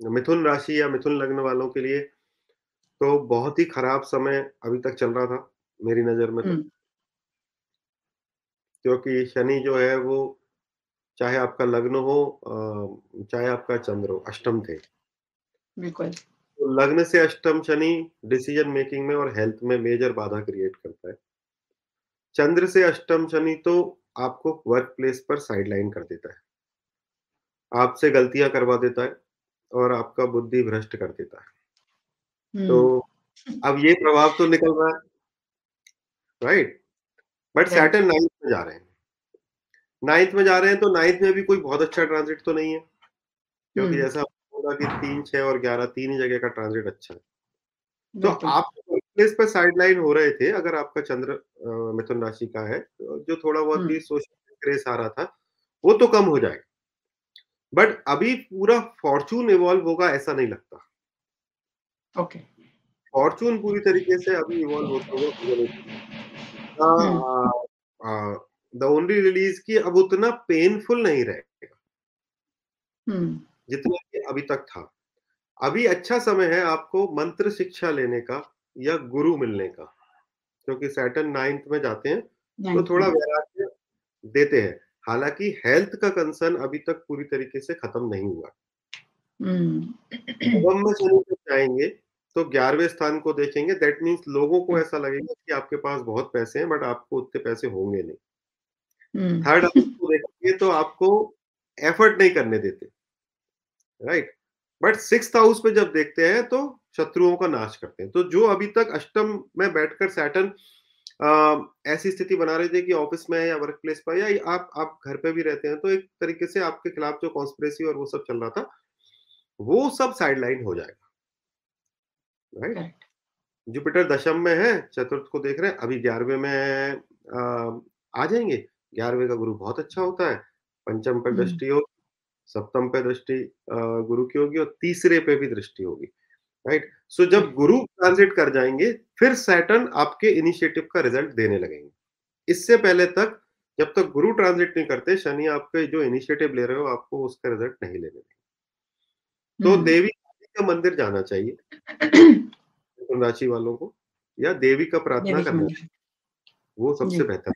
मिथुन राशि या मिथुन लग्न वालों के लिए तो बहुत ही खराब समय अभी तक चल रहा था, मेरी नज़र में तो। क्योंकि शनि जो है वो चाहे आपका लग्न हो चाहे आपका चंद्र हो, अष्टम थे। बिल्कुल। तो लग्न से अष्टम शनि डिसीज़न मेकिंग में और हेल्थ में मेजर बाधा क्रिएट करता है। चंद्र से अष्टम शनि तो आपको वर्क प्लेस पर साइडलाइन कर देता है। आपसे गलतियाँ करवा देता है और आपका बुद्धि भ्रष्ट कर देता है। तो अब ये प्रभाव तो निकल रहा है। राइट? बट। सैटर्न 9th में जा रहे हैं। नाइन्थ में जा रहे हैं तो नाइन्थ में भी कोई बहुत अच्छा ट्रांजिट तो नहीं है। क्योंकि जैसा होगा कि 3, 6 और 11 तीन ही जगह का ट्रांजिट अच्छा है। तो आप प्लेस पे साइडलाइन हो रहे थे अगर आपका चंद्र मिथुन राशि का है, तो जो थोड़ा बहुत भी सोशल ग्रेस आ रहा था, वो तो कम हो जाएगा। बट अभी पूरा फॉर्चून इवॉल्व होगा ऐसा नहीं लगता। ओके। फॉर्च्यून पूरी तरीके से अभी इवॉल्व होता हुआ द ओनली रिलीज़ कि अब उतना पेनफुल नहीं रहेगा। हुँ। जितना अभी तक था। अभी अच्छा समय है आपको मंत्र शिक्षा लेने का या गुरु मिलने का, क्योंकि सैटर्न नाइन्थ में जाते हैं, तो थोड़ा। वैराग्य देते हैं। हालाँकि हेल्थ का कंसर्न अभी तक पूरी तरीके से खत्म नहीं हुआ। हुँ। नवम में शनि जब जाएँगे, तो 11वें स्थान को देखेंगे दैट मीन्स लोगों को ऐसा लगेगा कि आपके पास बहुत पैसे हैं बट आपको उतने पैसे होंगे नहीं। थर्ड हाउस को देखेंगे तो आपको एफर्ट नहीं करने देते, राइट? बट सिक्स हाउस पे जब देखते हैं तो शत्रुओं का नाश करते हैं। तो जो अभी तक अष्टम में बैठकर सैटर्न अ, ऐसी स्थिति बना रही थी कि ऑफ़िस में या वर्क प्लेस पर या आप आप घर पे भी रहते हैं, तो एक तरीके से आपके खिलाफ जो कॉन्स्परेसी और वो सब चल रहा था, वो सब साइडलाइन हो जाएगा, राइट? जुपिटर दशम में है, चतुर्थ को देख रहे हैं, अभी 11वें में अ, आ जाएँगे। 11वें का गुरु बहुत अच्छा होता है, पंचम पे दृष्टि हो, सप्तम पे दृष्टि गुरु की होगी और तीसरे पे भी दृष्टि होगी, राइट? सो जब गुरु ट्रांज़िट कर जाएँगे, फिर सैटर्न आपके इनिशिएटिव का रिज़ल्ट देने लगेंगे। इससे पहले तक जब तक गुरु ट्रांज़िट नहीं करते, शनि आपके जो इनिशिएटिव ले रहे हो, आपको उसका रिज़ल्ट नहीं लेने देंगे। तो देवी का मंदिर जाना चाहिए, राशि वालों को या देवी का प्रार्थना करना चाहिए, वो सबसे बेहतर बेहतर।